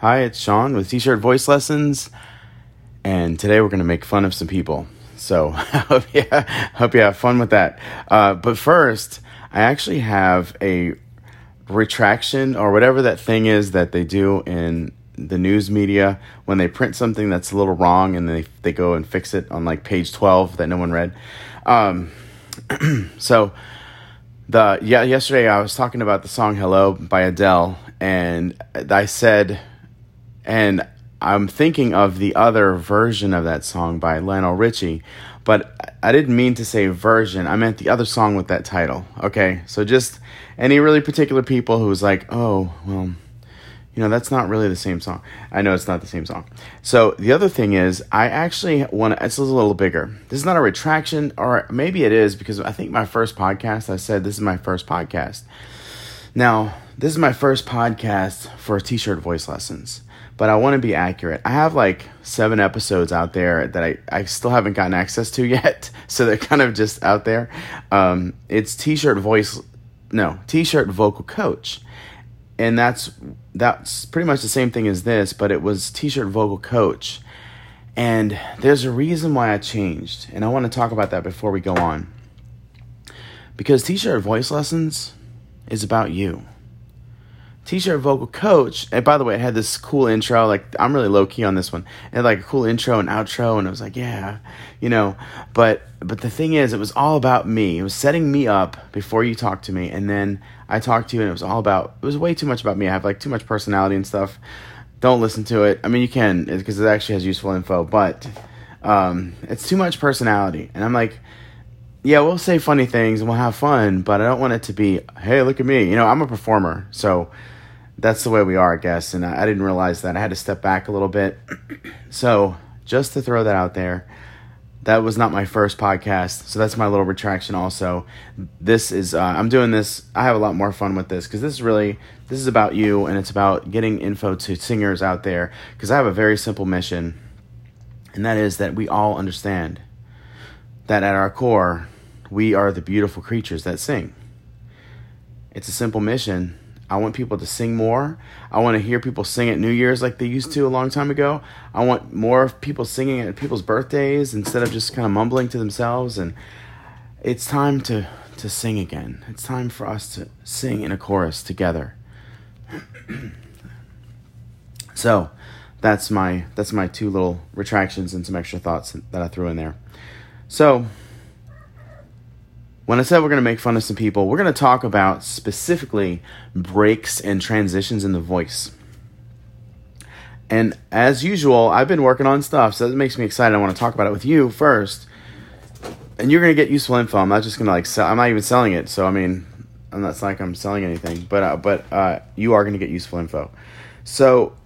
Hi, it's Sean with T shirt voice lessons, and today we're going to make fun of some people. So I hope you, hope you have fun with that. Uh, but first, I actually have a retraction or whatever that thing is that they do in the news media when they print something that's a little wrong and they, they go and fix it on like page 12 that no one read. Um, so the yeah yesterday I was talking about the song Hello by Adele and I said and I'm thinking of the other version of that song by Lionel Richie, but I didn't mean to say version. I meant the other song with that title. Okay, so just any really particular people who's like, oh, well, you know, that's not really the same song. I know it's not the same song. So the other thing is, I actually want to, it's a little bigger. This is not a retraction, or maybe it is because I think my first podcast, I said this is my first podcast. Now, this is my first podcast for t shirt voice lessons but I want to be accurate. I have like seven episodes out there that I, I still haven't gotten access to yet. So they're kind of just out there. Um, it's t shirt voice, no, t shirt vocal coach. And that's that's pretty much the same thing as this, but it was t shirt vocal coach. And there's a reason why I changed. And I want to talk about that before we go on. Because t shirt voice lessons is about you. T-shirt vocal coach. And by the way, it had this cool intro. Like I'm really low key on this one. It had like a cool intro and outro, and I was like, yeah, you know. But but the thing is, it was all about me. It was setting me up before you talked to me, and then I talked to you, and it was all about. It was way too much about me. I have like too much personality and stuff. Don't listen to it. I mean, you can because it actually has useful info, but um, it's too much personality, and I'm like yeah, we'll say funny things and we'll have fun, but I don't want it to be, hey, look at me. You know, I'm a performer, so that's the way we are, I guess. And I, I didn't realize that. I had to step back a little bit. so, just to throw that out there, that was not my first podcast. So, that's my little retraction also. This is, uh, I'm doing this, I have a lot more fun with this because this is really, this is about you and it's about getting info to singers out there because I have a very simple mission. And that is that we all understand that at our core, we are the beautiful creatures that sing. It's a simple mission I want people to sing more. I want to hear people sing at New Year's like they used to a long time ago. I want more people singing at people's birthdays instead of just kind of mumbling to themselves. And it's time to, to sing again. It's time for us to sing in a chorus together. so that's my that's my two little retractions and some extra thoughts that I threw in there. So when I said we're going to make fun of some people, we're going to talk about specifically breaks and transitions in the voice. And as usual, I've been working on stuff, so that makes me excited. I want to talk about it with you first. And you're going to get useful info. I'm not just going to like sell, I'm not even selling it. So, I mean, I'm not like I'm selling anything, but, uh, but, uh, you are going to get useful info. So,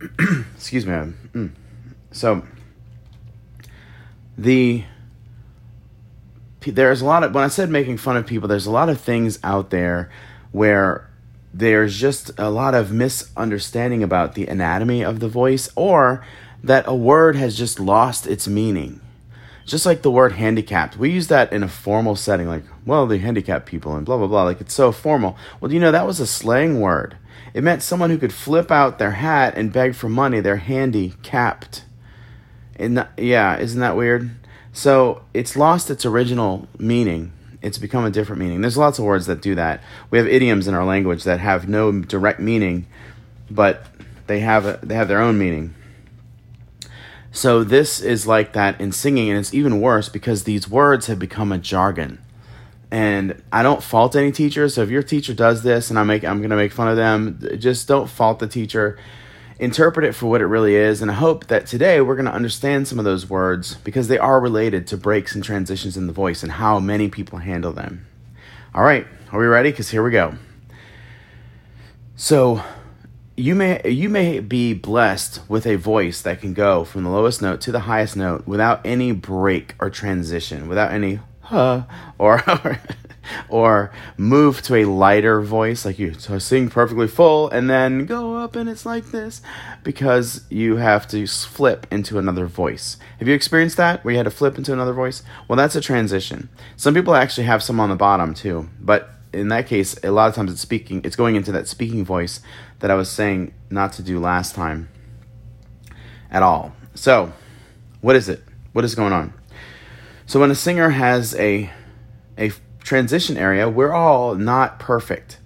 excuse me. Mm. So, the there's a lot of when I said making fun of people, there's a lot of things out there where there's just a lot of misunderstanding about the anatomy of the voice or that a word has just lost its meaning. Just like the word handicapped. We use that in a formal setting, like, well, the handicapped people and blah, blah, blah. Like, it's so formal. Well, you know, that was a slang word. It meant someone who could flip out their hat and beg for money. They're handicapped. And yeah, isn't that weird? So it's lost its original meaning. It's become a different meaning. There's lots of words that do that. We have idioms in our language that have no direct meaning, but they have a, they have their own meaning. So this is like that in singing, and it's even worse because these words have become a jargon. And I don't fault any teacher. So if your teacher does this, and I make I'm gonna make fun of them, just don't fault the teacher interpret it for what it really is, and I hope that today we're going to understand some of those words because they are related to breaks and transitions in the voice and how many people handle them. All right, are we ready? Because here we go. So, you may you may be blessed with a voice that can go from the lowest note to the highest note without any break or transition, without any huh or move to a lighter voice, like you sing perfectly full and then go up and it's like this because you have to flip into another voice. Have you experienced that where you had to flip into another voice? Well, that's a transition. Some people actually have some on the bottom too, but in that case, a lot of times it's speaking, it's going into that speaking voice that I was saying not to do last time at all. So, what is it? What is going on? So when a singer has a a transition area, we're all not perfect.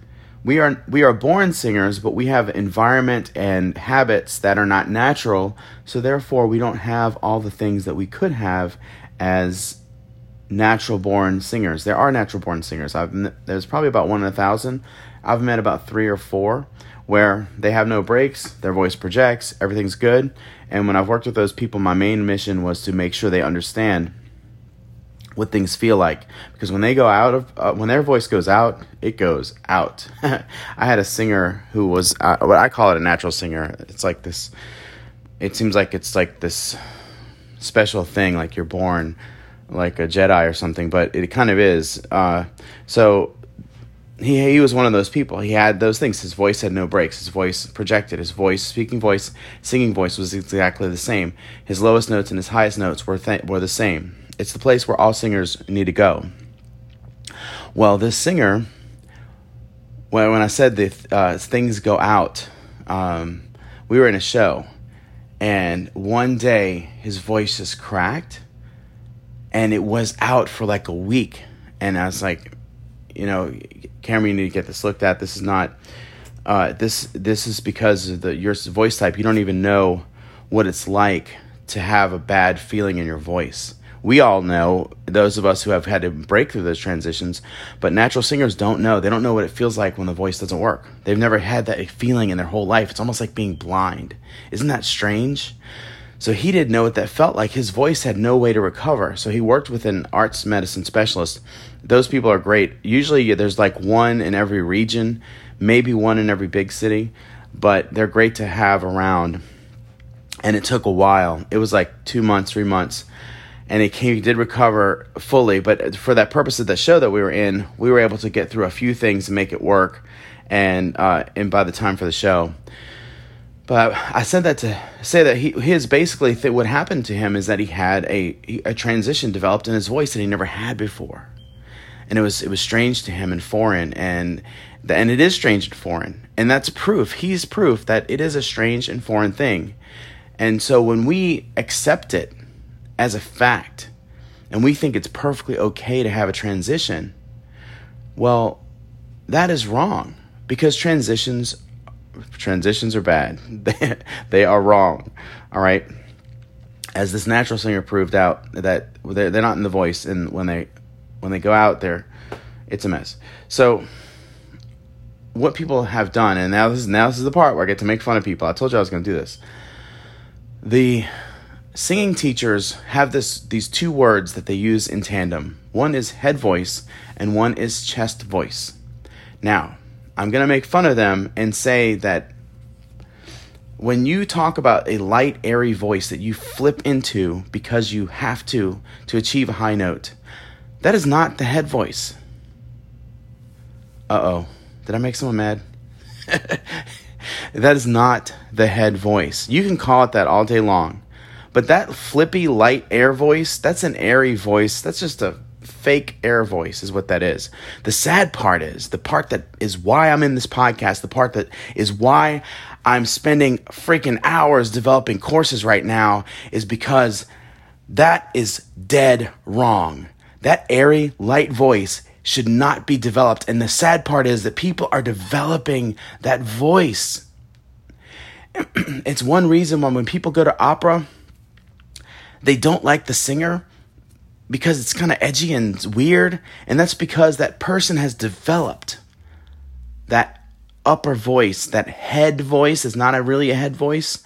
We are we are born singers, but we have environment and habits that are not natural, so therefore we don't have all the things that we could have as natural born singers. There are natural born singers. I've there's probably about one in a thousand. I've met about three or four where they have no breaks, their voice projects, everything's good. And when I've worked with those people, my main mission was to make sure they understand what things feel like because when they go out of uh, when their voice goes out it goes out i had a singer who was uh, what i call it a natural singer it's like this it seems like it's like this special thing like you're born like a jedi or something but it kind of is uh, so he he was one of those people. He had those things. His voice had no breaks. His voice projected. His voice, speaking voice, singing voice was exactly the same. His lowest notes and his highest notes were th- were the same. It's the place where all singers need to go. Well, this singer, when when I said that uh, things go out, um, we were in a show, and one day his voice just cracked, and it was out for like a week, and I was like, you know, Cameron, you need to get this looked at. This is not. Uh, this this is because of the your voice type. You don't even know what it's like to have a bad feeling in your voice. We all know those of us who have had to break through those transitions, but natural singers don't know. They don't know what it feels like when the voice doesn't work. They've never had that feeling in their whole life. It's almost like being blind. Isn't that strange? So he didn't know what that felt like. His voice had no way to recover. So he worked with an arts medicine specialist those people are great. Usually there's like one in every region, maybe one in every big city, but they're great to have around. And it took a while. It was like two months, three months. And he, came, did recover fully, but for that purpose of the show that we were in, we were able to get through a few things and make it work. And uh, and by the time for the show, but I said that to say that he his basically th- what happened to him is that he had a a transition developed in his voice that he never had before. And it was it was strange to him and foreign and and it is strange and foreign. And that's proof he's proof that it is a strange and foreign thing. And so when we accept it as a fact and we think it's perfectly okay to have a transition well that is wrong because transitions transitions are bad they, are wrong all right as this natural singer proved out that they're, they're not in the voice and when they when they go out there, it's a mess. So what people have done, and now this is now this is the part where I get to make fun of people. I told you I was going to do this. The singing teachers have this these two words that they use in tandem. One is head voice and one is chest voice. Now, I'm going to make fun of them and say that when you talk about a light airy voice that you flip into because you have to to achieve a high note, that is not the head voice. Uh oh. Did I make someone mad? that is not the head voice. You can call it that all day long. But that flippy, light air voice, that's an airy voice. That's just a fake air voice, is what that is. The sad part is, the part that is why I'm in this podcast, the part that is why I'm spending freaking hours developing courses right now, is because that is dead wrong. That airy, light voice should not be developed. And the sad part is that people are developing that voice. it's one reason why when people go to opera, they don't like the singer because it's kind of edgy and weird. And that's because that person has developed that upper voice, that head voice is not a really a head voice.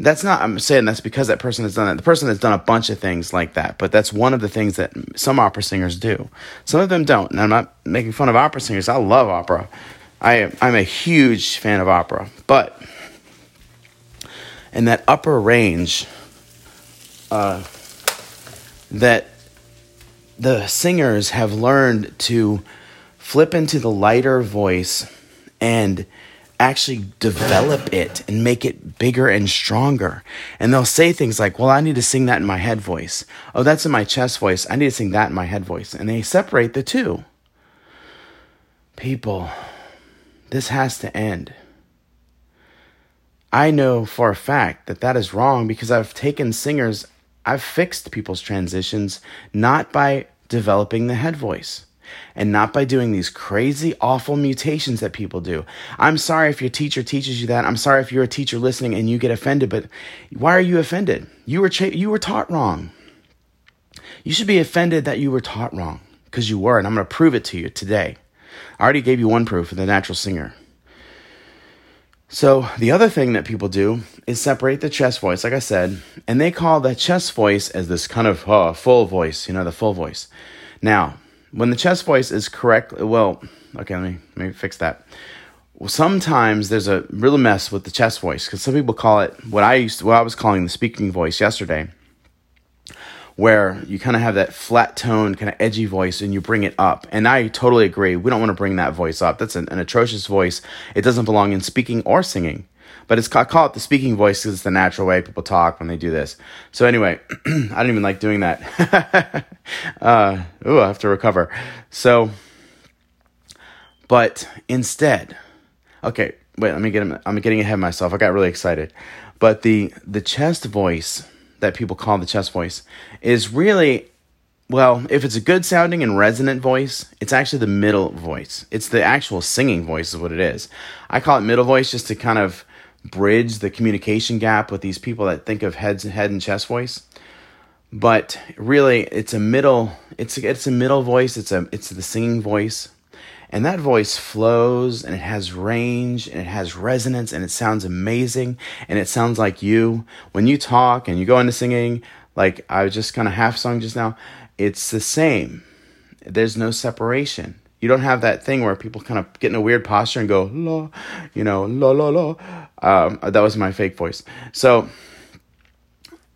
That's not i'm saying that's because that person has done that. The person has done a bunch of things like that but that's one of the things that some opera singers do. Some of them don't and i'm not making fun of opera singers. I love opera. I, i'm a huge fan of opera but in that upper range uh, that the singers have learned to flip into the lighter voice and actually develop it and make it bigger and stronger. And they'll say things like, Well, I need to sing that in my head voice. Oh, that's in my chest voice. I need to sing that in my head voice. And they separate the two. People, this has to end. I know for a fact that that is wrong because I've taken singers, I've fixed people's transitions not by developing the head voice and not by doing these crazy, awful mutations that people do. I'm sorry if your teacher teaches you that. I'm sorry if you're a teacher listening and you get offended, but why are you offended? You were, cha- you were taught wrong. You should be offended that you were taught wrong because you were, and I'm going to prove it to you today. I already gave you one proof of the natural singer. So, the other thing that people do is separate the chest voice, like I said, and they call the chest voice as this kind of uh, full voice, you know, the full voice. Now, when the chest voice is correct, well, okay, let me, let me fix that. Sometimes there's a real mess with the chest voice because some people call it what I used to, what I was calling the speaking voice yesterday where you kind of have that flat tone, kind of edgy voice, and you bring it up. And I totally agree. We don't want to bring that voice up. That's an, an atrocious voice. It doesn't belong in speaking or singing. But it's I call it the speaking voice because it's the natural way people talk when they do this. So anyway, I don't even like doing that. uh, ooh, I have to recover. So, but instead, okay, wait. Let me get. I'm getting ahead of myself. I got really excited. But the the chest voice that people call the chest voice is really well, if it's a good sounding and resonant voice, it's actually the middle voice. It's the actual singing voice, is what it is. I call it middle voice just to kind of bridge the communication gap with these people that think of heads, head and chest voice. But really, it's a middle. It's it's a middle voice. It's a it's the singing voice. And that voice flows and it has range and it has resonance and it sounds amazing and it sounds like you. When you talk and you go into singing, like I was just kind of half sung just now, it's the same. There's no separation. You don't have that thing where people kind of get in a weird posture and go, la, you know, la, la, la. Um, that was my fake voice. So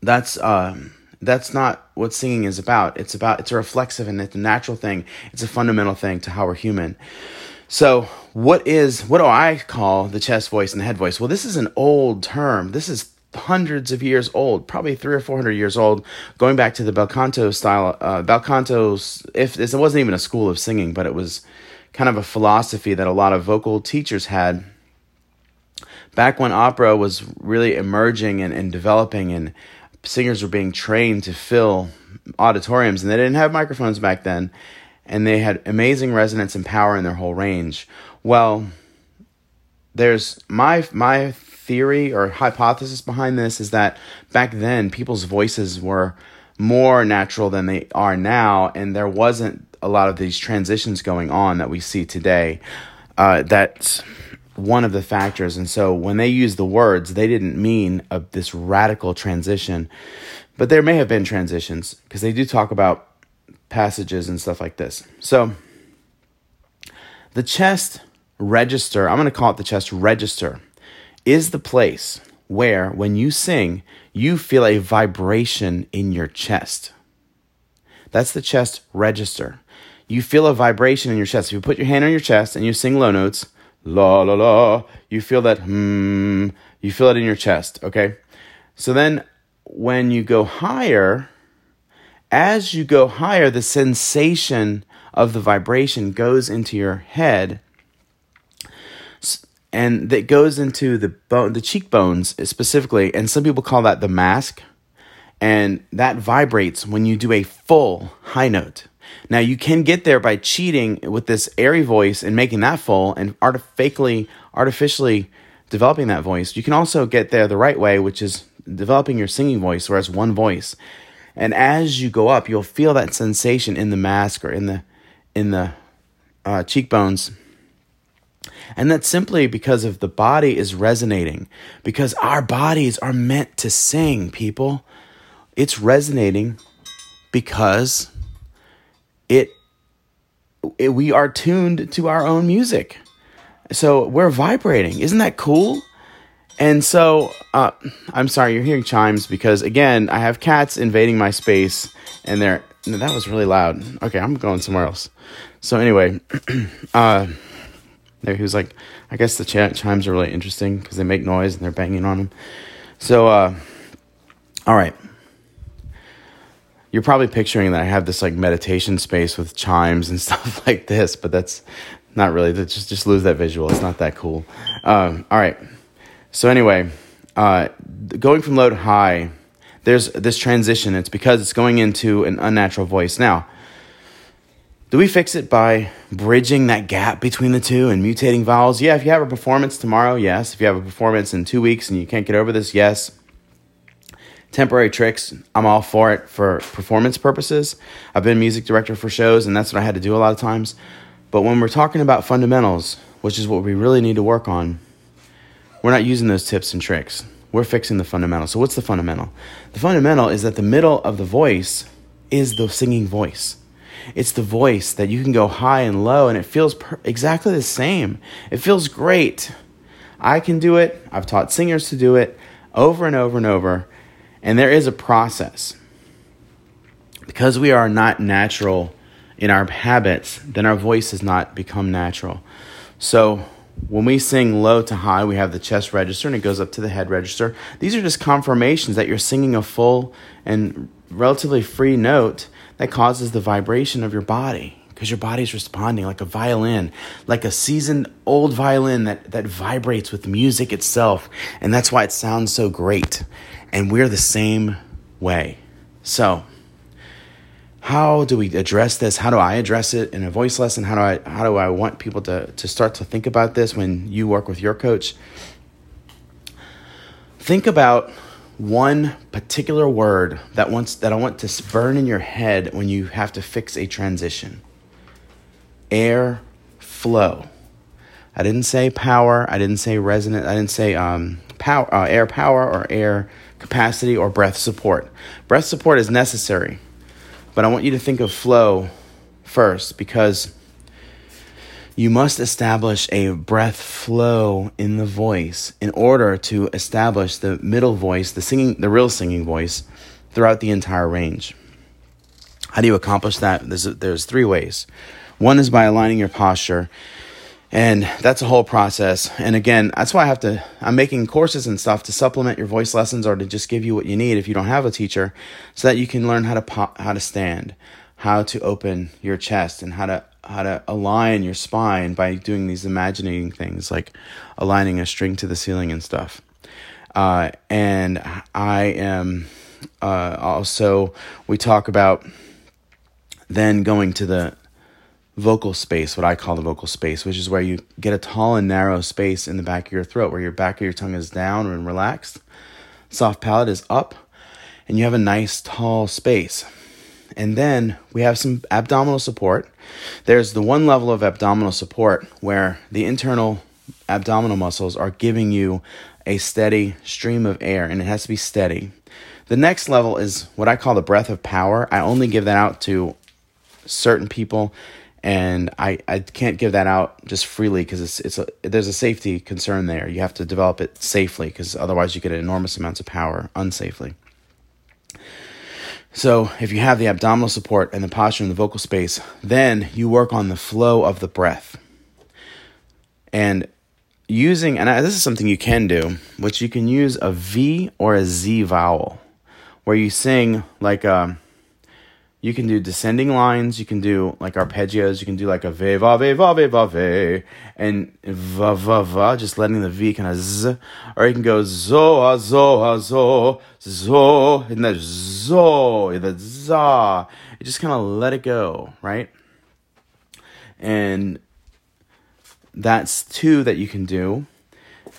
that's, um, that's not what singing is about. It's about it's a reflexive and it's a natural thing. It's a fundamental thing to how we're human. So, what is what do I call the chest voice and the head voice? Well, this is an old term. This is hundreds of years old, probably three or four hundred years old, going back to the bel canto style. Uh, bel canto's, if it wasn't even a school of singing, but it was kind of a philosophy that a lot of vocal teachers had back when opera was really emerging and, and developing and singers were being trained to fill auditoriums, and they didn't have microphones back then, and they had amazing resonance and power in their whole range. Well, there's my my theory or hypothesis behind this is that back then people's voices were more natural than they are now, and there wasn't a lot of these transitions going on that we see today. Uh, that's one of the factors. And so when they use the words, they didn't mean a, this radical transition, but there may have been transitions because they do talk about passages and stuff like this. So the chest register, I'm going to call it the chest register, is the place where when you sing, you feel a vibration in your chest. That's the chest register. You feel a vibration in your chest. If you put your hand on your chest and you sing low notes, la la la. You feel that hmm, you feel it in your chest, okay? So then when you go higher, as you go higher, the sensation of the vibration goes into your head and that goes into the bone the cheekbones specifically and some people call that the mask and that vibrates when you do a full high note now you can get there by cheating with this airy voice and making that full and artificially artificially developing that voice. You can also get there the right way, which is developing your singing voice, whereas one voice. And as you go up, you'll feel that sensation in the mask or in the in the uh, cheekbones. And that's simply because of the body is resonating, because our bodies are meant to sing, people. It's resonating because it, it we are tuned to our own music. So we're vibrating. Isn't that cool? And so, uh, I'm sorry, you're hearing chimes because, again, I have cats invading my space and they're, that was really loud. Okay, I'm going somewhere else. So, anyway, uh, there he was like, I guess the ch- chimes are really interesting because they make noise and they're banging on them. So, uh, all right you're probably picturing that I have this like meditation space with chimes and stuff like this, but that's not really. Just just lose that visual. It's not that cool. Um, all right. So anyway, uh, going from low to high, there's this transition. It's because it's going into an unnatural voice. Now, do we fix it by bridging that gap between the two and mutating vowels? Yeah, if you have a performance tomorrow, yes. If you have a performance in two weeks and you can't get over this, yes. Temporary tricks, I'm all for it for performance purposes. I've been music director for shows, and that's what I had to do a lot of times. But when we're talking about fundamentals, which is what we really need to work on, we're not using those tips and tricks. We're fixing the fundamental. So, what's the fundamental? The fundamental is that the middle of the voice is the singing voice. It's the voice that you can go high and low, and it feels per- exactly the same. It feels great. I can do it. I've taught singers to do it over and over and over. And there is a process. Because we are not natural in our habits, then our voice has not become natural. So when we sing low to high, we have the chest register and it goes up to the head register. These are just confirmations that you're singing a full and relatively free note that causes the vibration of your body because your body's responding like a violin, like a seasoned old violin that, that vibrates with music itself. And that's why it sounds so great. And we're the same way. So, how do we address this? How do I address it in a voice lesson? How do I how do I want people to, to start to think about this when you work with your coach? Think about one particular word that wants that I want to burn in your head when you have to fix a transition. Air flow. I didn't say power. I didn't say resonant. I didn't say um, power, uh, air power or air capacity or breath support. Breath support is necessary, but I want you to think of flow first because you must establish a breath flow in the voice in order to establish the middle voice, the singing, the real singing voice throughout the entire range. How do you accomplish that? There's, there's three ways. One is by aligning your posture, and that's a whole process. And again, that's why I have to, I'm making courses and stuff to supplement your voice lessons or to just give you what you need if you don't have a teacher so that you can learn how to, pop, how to stand, how to open your chest, and how to how to align your spine by doing these imagining things like aligning a string to the ceiling and stuff. Uh, and I am uh, also, we talk about then going to the vocal space, what I call the vocal space, which is where you get a tall and narrow space in the back of your throat, where your back of your tongue is down and relaxed, soft palate is up, and you have a nice tall space. And then we have some abdominal support. There's the one level of abdominal support where the internal abdominal muscles are giving you a steady stream of air, and it has to be steady. The next level is what I call the breath of power. I only give that out to certain people, and I, I can't give that out just freely because it's it's a, there's a safety concern there. You have to develop it safely because otherwise you get enormous amounts of power unsafely. So, if you have the abdominal support and the posture and the vocal space, then you work on the flow of the breath. And using, and this is something you can do, which you can use a V or a Z vowel, where you sing like a, um, you can do descending lines, you can do like arpeggios, you can do like a ve va ve va ve va ve and va va va, just letting the V kind of z, or you can go zo a zo a zo zo and the zo the za. You just kind of let it go, right? And that's two that you can do.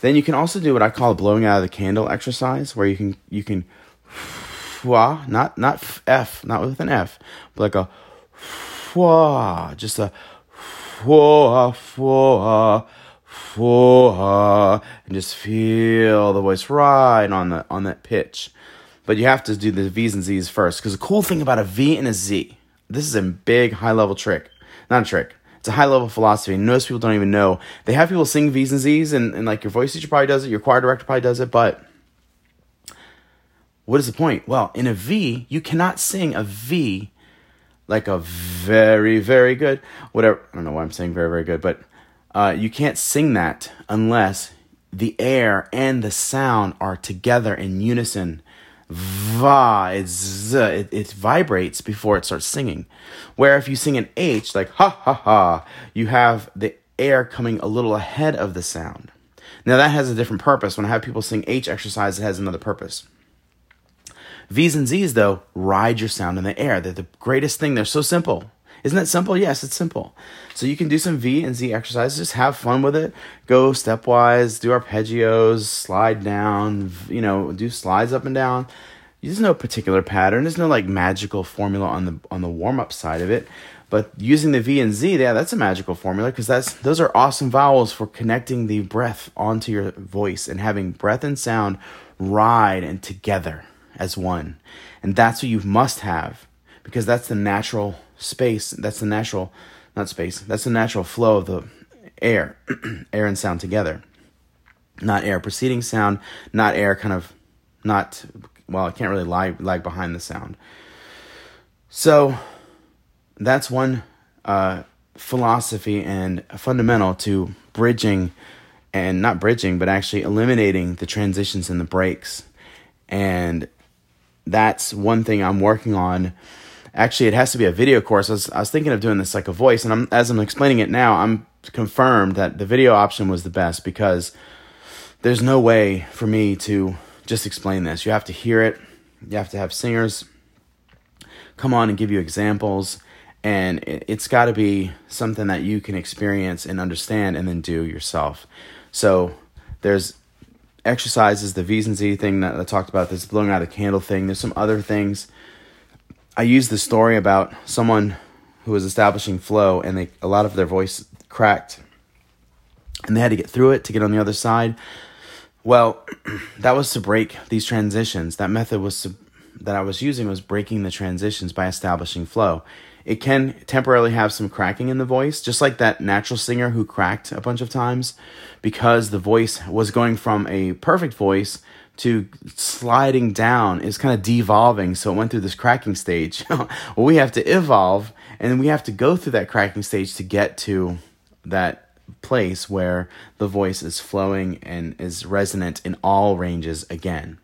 Then you can also do what I call blowing out of the candle exercise, where you can you can fwa, not not f, not with an f, but like a fwa, just a fwa fwa fwa, and just feel the voice right on the on that pitch. But you have to do the V's and Z's first, because the cool thing about a V and a Z, this is a big high level trick, not a trick. It's a high level philosophy. And most people don't even know. They have people sing V's and Z's, and, and like your voice teacher probably does it, your choir director probably does it, but what is the point? Well, in a V, you cannot sing a V like a very, very good, whatever. I don't know why I'm saying very, very good, but uh, you can't sing that unless the air and the sound are together in unison. Va, it's it, it vibrates before it starts singing. Where if you sing an H, like ha ha ha, you have the air coming a little ahead of the sound. Now, that has a different purpose. When I have people sing H exercise, it has another purpose. V's and Z's, though, ride your sound in the air. They're the greatest thing. They're so simple. Isn't that simple? Yes, it's simple. So you can do some V and Z exercises. Just have fun with it. Go stepwise, do arpeggios, slide down, you know, do slides up and down. There's no particular pattern. There's no like magical formula on the on the warm up side of it. But using the V and Z, yeah, that's a magical formula because that's those are awesome vowels for connecting the breath onto your voice and having breath and sound ride and together as one. And that's what you must have because that's the natural space. That's the natural, not space, that's the natural flow of the air, air and sound together. Not air preceding sound, not air kind of, not, well, it can't really lag, lag behind the sound. So that's one uh, philosophy and fundamental to bridging and not bridging, but actually eliminating the transitions and the breaks. And that's one thing I'm working on. Actually, it has to be a video course. I was, I was thinking of doing this like a voice, and I'm, as I'm explaining it now, I'm confirmed that the video option was the best because there's no way for me to just explain this. You have to hear it. You have to have singers come on and give you examples, and it, it's got to be something that you can experience and understand and then do yourself. So there's exercises, the V's and Z thing that I talked about, this blowing out a candle thing. There's some other things. I used the story about someone who was establishing flow and they a lot of their voice cracked and they had to get through it to get on the other side. Well, that was to break these transitions. That method was to, that I was using was breaking the transitions by establishing flow. It can temporarily have some cracking in the voice, just like that natural singer who cracked a bunch of times because the voice was going from a perfect voice to sliding down. Is kind of devolving so it went through this cracking stage. Well we have to evolve and we have to go through that cracking stage to get to that place where the voice is flowing and is resonant in all ranges again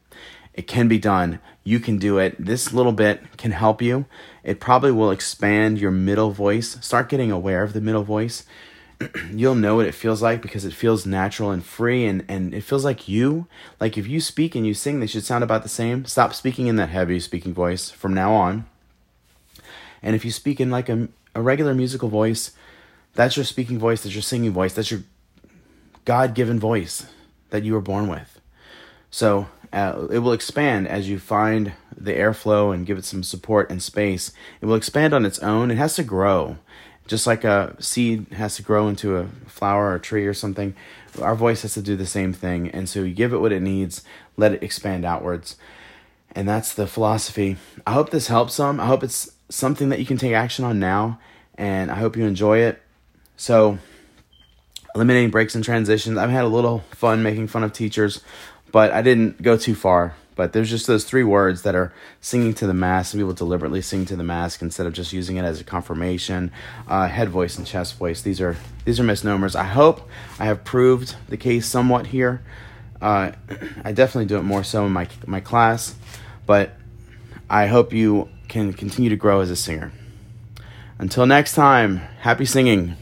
it can be done you can do it this little bit can help you it probably will expand your middle voice start getting aware of the middle voice you'll know what it feels like because it feels natural and free and, and it feels like you. Like if you speak and you sing, they should sound about the same. Stop speaking in that heavy speaking voice from now on. And if you speak in like a, a regular musical voice, that's your speaking voice, that's your singing voice, that's your God given voice that you were born with. So uh, it will expand as you find the airflow and give it some support and space. It will expand on its own. It has to grow just like a seed has to grow into a flower or a tree or something, our voice has to do the same thing. And so you give it what it needs, let it expand outwards. And that's the philosophy. I hope this helps some. I hope it's something that you can take action on now. And I hope you enjoy it. So, eliminating breaks and transitions. I've had a little fun making fun of teachers, but I didn't go too far. But there's just those three words that are singing to the mask. Some people deliberately sing to the mask instead of just using it as a confirmation. Uh, head voice and chest voice. These are these are misnomers. I hope I have proved the case somewhat here. Uh, I definitely do it more so in my my class, but I hope you can continue to grow as a singer. Until next time, happy singing.